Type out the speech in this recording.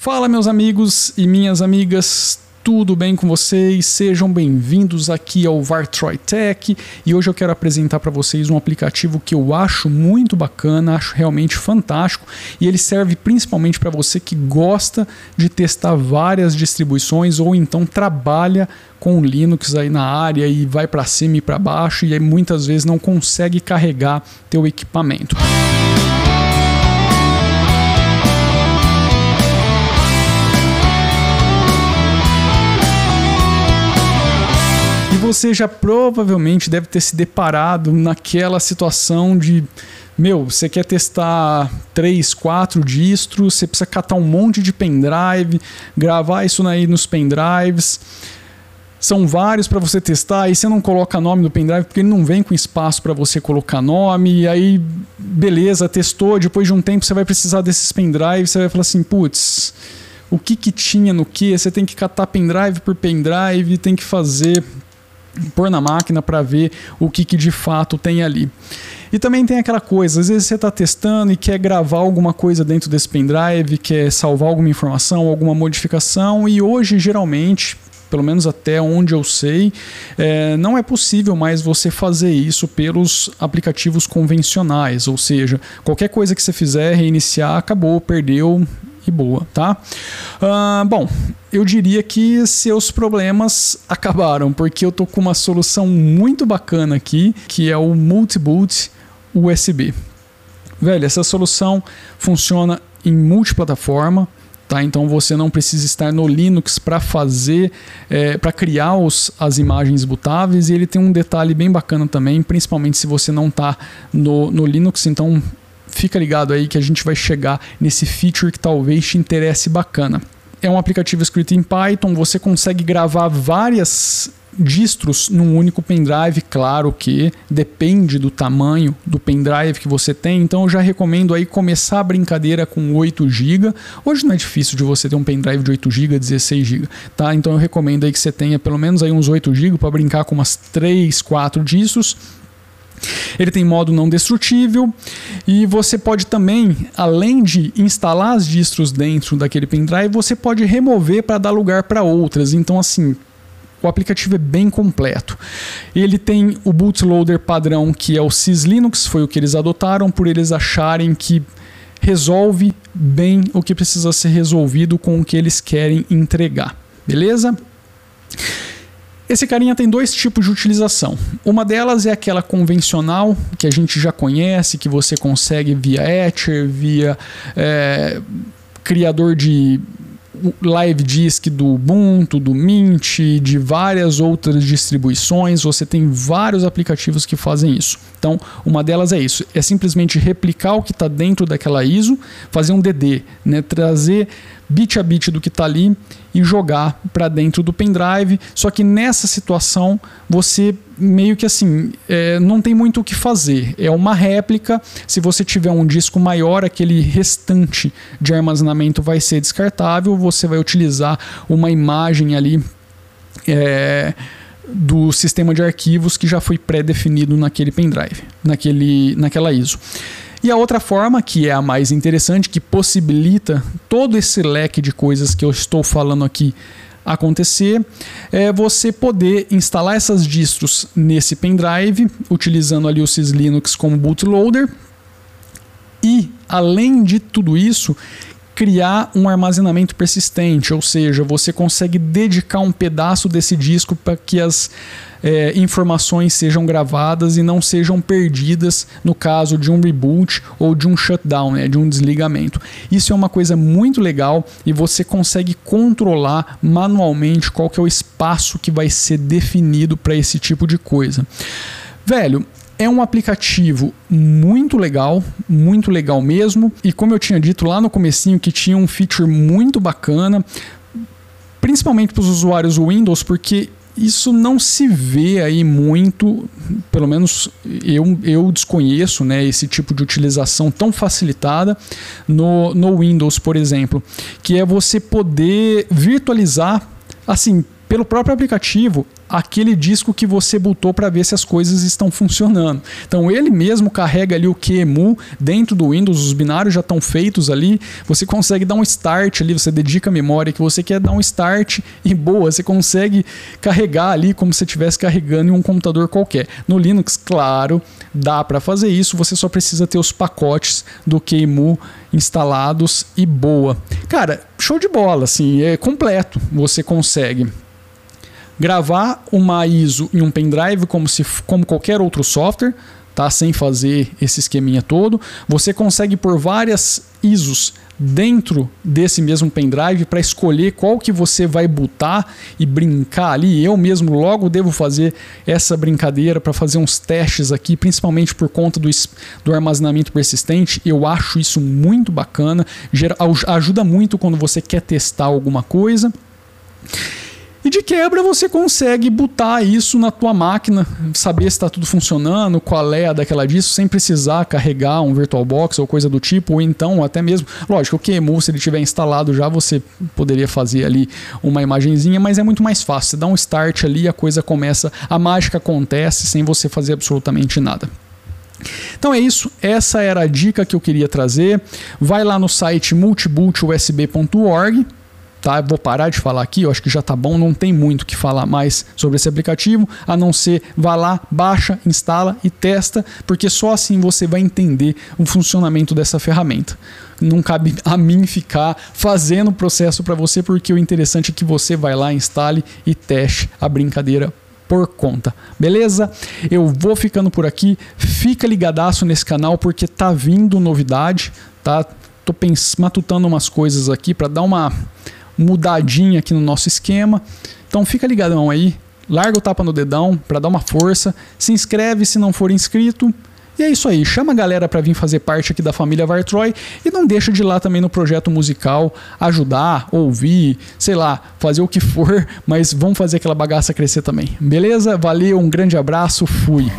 Fala, meus amigos e minhas amigas, tudo bem com vocês? Sejam bem-vindos aqui ao Vartroy Tech e hoje eu quero apresentar para vocês um aplicativo que eu acho muito bacana, acho realmente fantástico e ele serve principalmente para você que gosta de testar várias distribuições ou então trabalha com Linux aí na área e vai para cima e para baixo e aí muitas vezes não consegue carregar teu equipamento. Você já provavelmente deve ter se deparado naquela situação de meu, você quer testar três, quatro distros, você precisa catar um monte de pendrive, gravar isso aí nos pendrives. São vários para você testar, e você não coloca nome no pendrive porque ele não vem com espaço para você colocar nome. E aí, beleza, testou. Depois de um tempo, você vai precisar desses pendrives. Você vai falar assim: putz, o que, que tinha no que? Você tem que catar pendrive por pendrive, tem que fazer pôr na máquina para ver o que, que de fato tem ali. E também tem aquela coisa, às vezes você está testando e quer gravar alguma coisa dentro desse pendrive, quer salvar alguma informação, alguma modificação, e hoje geralmente, pelo menos até onde eu sei, é, não é possível mais você fazer isso pelos aplicativos convencionais, ou seja, qualquer coisa que você fizer, reiniciar, acabou, perdeu, e boa, tá? Uh, bom, eu diria que seus problemas acabaram, porque eu tô com uma solução muito bacana aqui, que é o Multiboot USB. Velho, essa solução funciona em multiplataforma, tá? Então você não precisa estar no Linux para fazer, é, para criar os, as imagens bootáveis. E ele tem um detalhe bem bacana também, principalmente se você não está no, no Linux. Então fica ligado aí que a gente vai chegar nesse feature que talvez te interesse bacana. É um aplicativo escrito em Python, você consegue gravar várias distros num único pendrive, claro que depende do tamanho do pendrive que você tem, então eu já recomendo aí começar a brincadeira com 8 GB. Hoje não é difícil de você ter um pendrive de 8 GB, 16 GB, tá? Então eu recomendo aí que você tenha pelo menos aí uns 8 GB para brincar com umas 3, 4 distros ele tem modo não destrutível e você pode também, além de instalar as distros dentro daquele pendrive, você pode remover para dar lugar para outras. Então, assim, o aplicativo é bem completo. Ele tem o bootloader padrão que é o syslinux, foi o que eles adotaram por eles acharem que resolve bem o que precisa ser resolvido com o que eles querem entregar. Beleza? Esse carinha tem dois tipos de utilização. Uma delas é aquela convencional, que a gente já conhece, que você consegue via Etcher, via é, criador de live disk do Ubuntu, do Mint, de várias outras distribuições. Você tem vários aplicativos que fazem isso. Então, uma delas é isso: é simplesmente replicar o que está dentro daquela ISO, fazer um DD, né, trazer bit a bit do que está ali e jogar para dentro do pendrive. Só que nessa situação você meio que assim é, não tem muito o que fazer. É uma réplica. Se você tiver um disco maior, aquele restante de armazenamento vai ser descartável. Você vai utilizar uma imagem ali. É, do sistema de arquivos que já foi pré-definido naquele pendrive, naquele, naquela ISO. E a outra forma, que é a mais interessante, que possibilita todo esse leque de coisas que eu estou falando aqui acontecer, é você poder instalar essas distros nesse pendrive, utilizando ali o syslinux como bootloader. E, além de tudo isso, criar um armazenamento persistente, ou seja, você consegue dedicar um pedaço desse disco para que as é, informações sejam gravadas e não sejam perdidas no caso de um reboot ou de um shutdown, né, de um desligamento. Isso é uma coisa muito legal e você consegue controlar manualmente qual que é o espaço que vai ser definido para esse tipo de coisa. Velho, é um aplicativo muito legal, muito legal mesmo. E como eu tinha dito lá no comecinho que tinha um feature muito bacana, principalmente para os usuários Windows, porque isso não se vê aí muito, pelo menos eu, eu desconheço né, esse tipo de utilização tão facilitada no, no Windows, por exemplo, que é você poder virtualizar assim pelo próprio aplicativo aquele disco que você botou para ver se as coisas estão funcionando. Então ele mesmo carrega ali o QEMU dentro do Windows, os binários já estão feitos ali, você consegue dar um start ali, você dedica a memória que você quer dar um start e boa, você consegue carregar ali como se estivesse carregando em um computador qualquer. No Linux, claro, dá para fazer isso, você só precisa ter os pacotes do QEMU instalados e boa. Cara, show de bola, assim, é completo. Você consegue gravar uma ISO em um pendrive como, se, como qualquer outro software, tá? sem fazer esse esqueminha todo. Você consegue por várias ISOs dentro desse mesmo pendrive para escolher qual que você vai botar e brincar ali. Eu mesmo logo devo fazer essa brincadeira para fazer uns testes aqui, principalmente por conta do, do armazenamento persistente. Eu acho isso muito bacana, ajuda muito quando você quer testar alguma coisa. E de quebra você consegue botar isso na tua máquina, saber se está tudo funcionando, qual é a daquela disso, sem precisar carregar um VirtualBox ou coisa do tipo, ou então até mesmo, lógico, o QEMU, se ele tiver instalado já, você poderia fazer ali uma imagenzinha, mas é muito mais fácil. Você dá um start ali, a coisa começa, a mágica acontece sem você fazer absolutamente nada. Então é isso, essa era a dica que eu queria trazer. Vai lá no site multiboot.usb.org Tá? Vou parar de falar aqui, eu acho que já tá bom, não tem muito que falar mais sobre esse aplicativo, a não ser vá lá, baixa, instala e testa, porque só assim você vai entender o funcionamento dessa ferramenta. Não cabe a mim ficar fazendo o processo para você, porque o interessante é que você vai lá, instale e teste a brincadeira por conta. Beleza? Eu vou ficando por aqui. Fica ligadaço nesse canal porque tá vindo novidade, tá? Tô matutando umas coisas aqui para dar uma mudadinha aqui no nosso esquema. Então fica ligadão aí, larga o tapa no dedão para dar uma força, se inscreve se não for inscrito. E é isso aí, chama a galera para vir fazer parte aqui da família Vartroy e não deixa de ir lá também no projeto musical, ajudar, ouvir, sei lá, fazer o que for, mas vamos fazer aquela bagaça crescer também. Beleza? Valeu, um grande abraço, fui.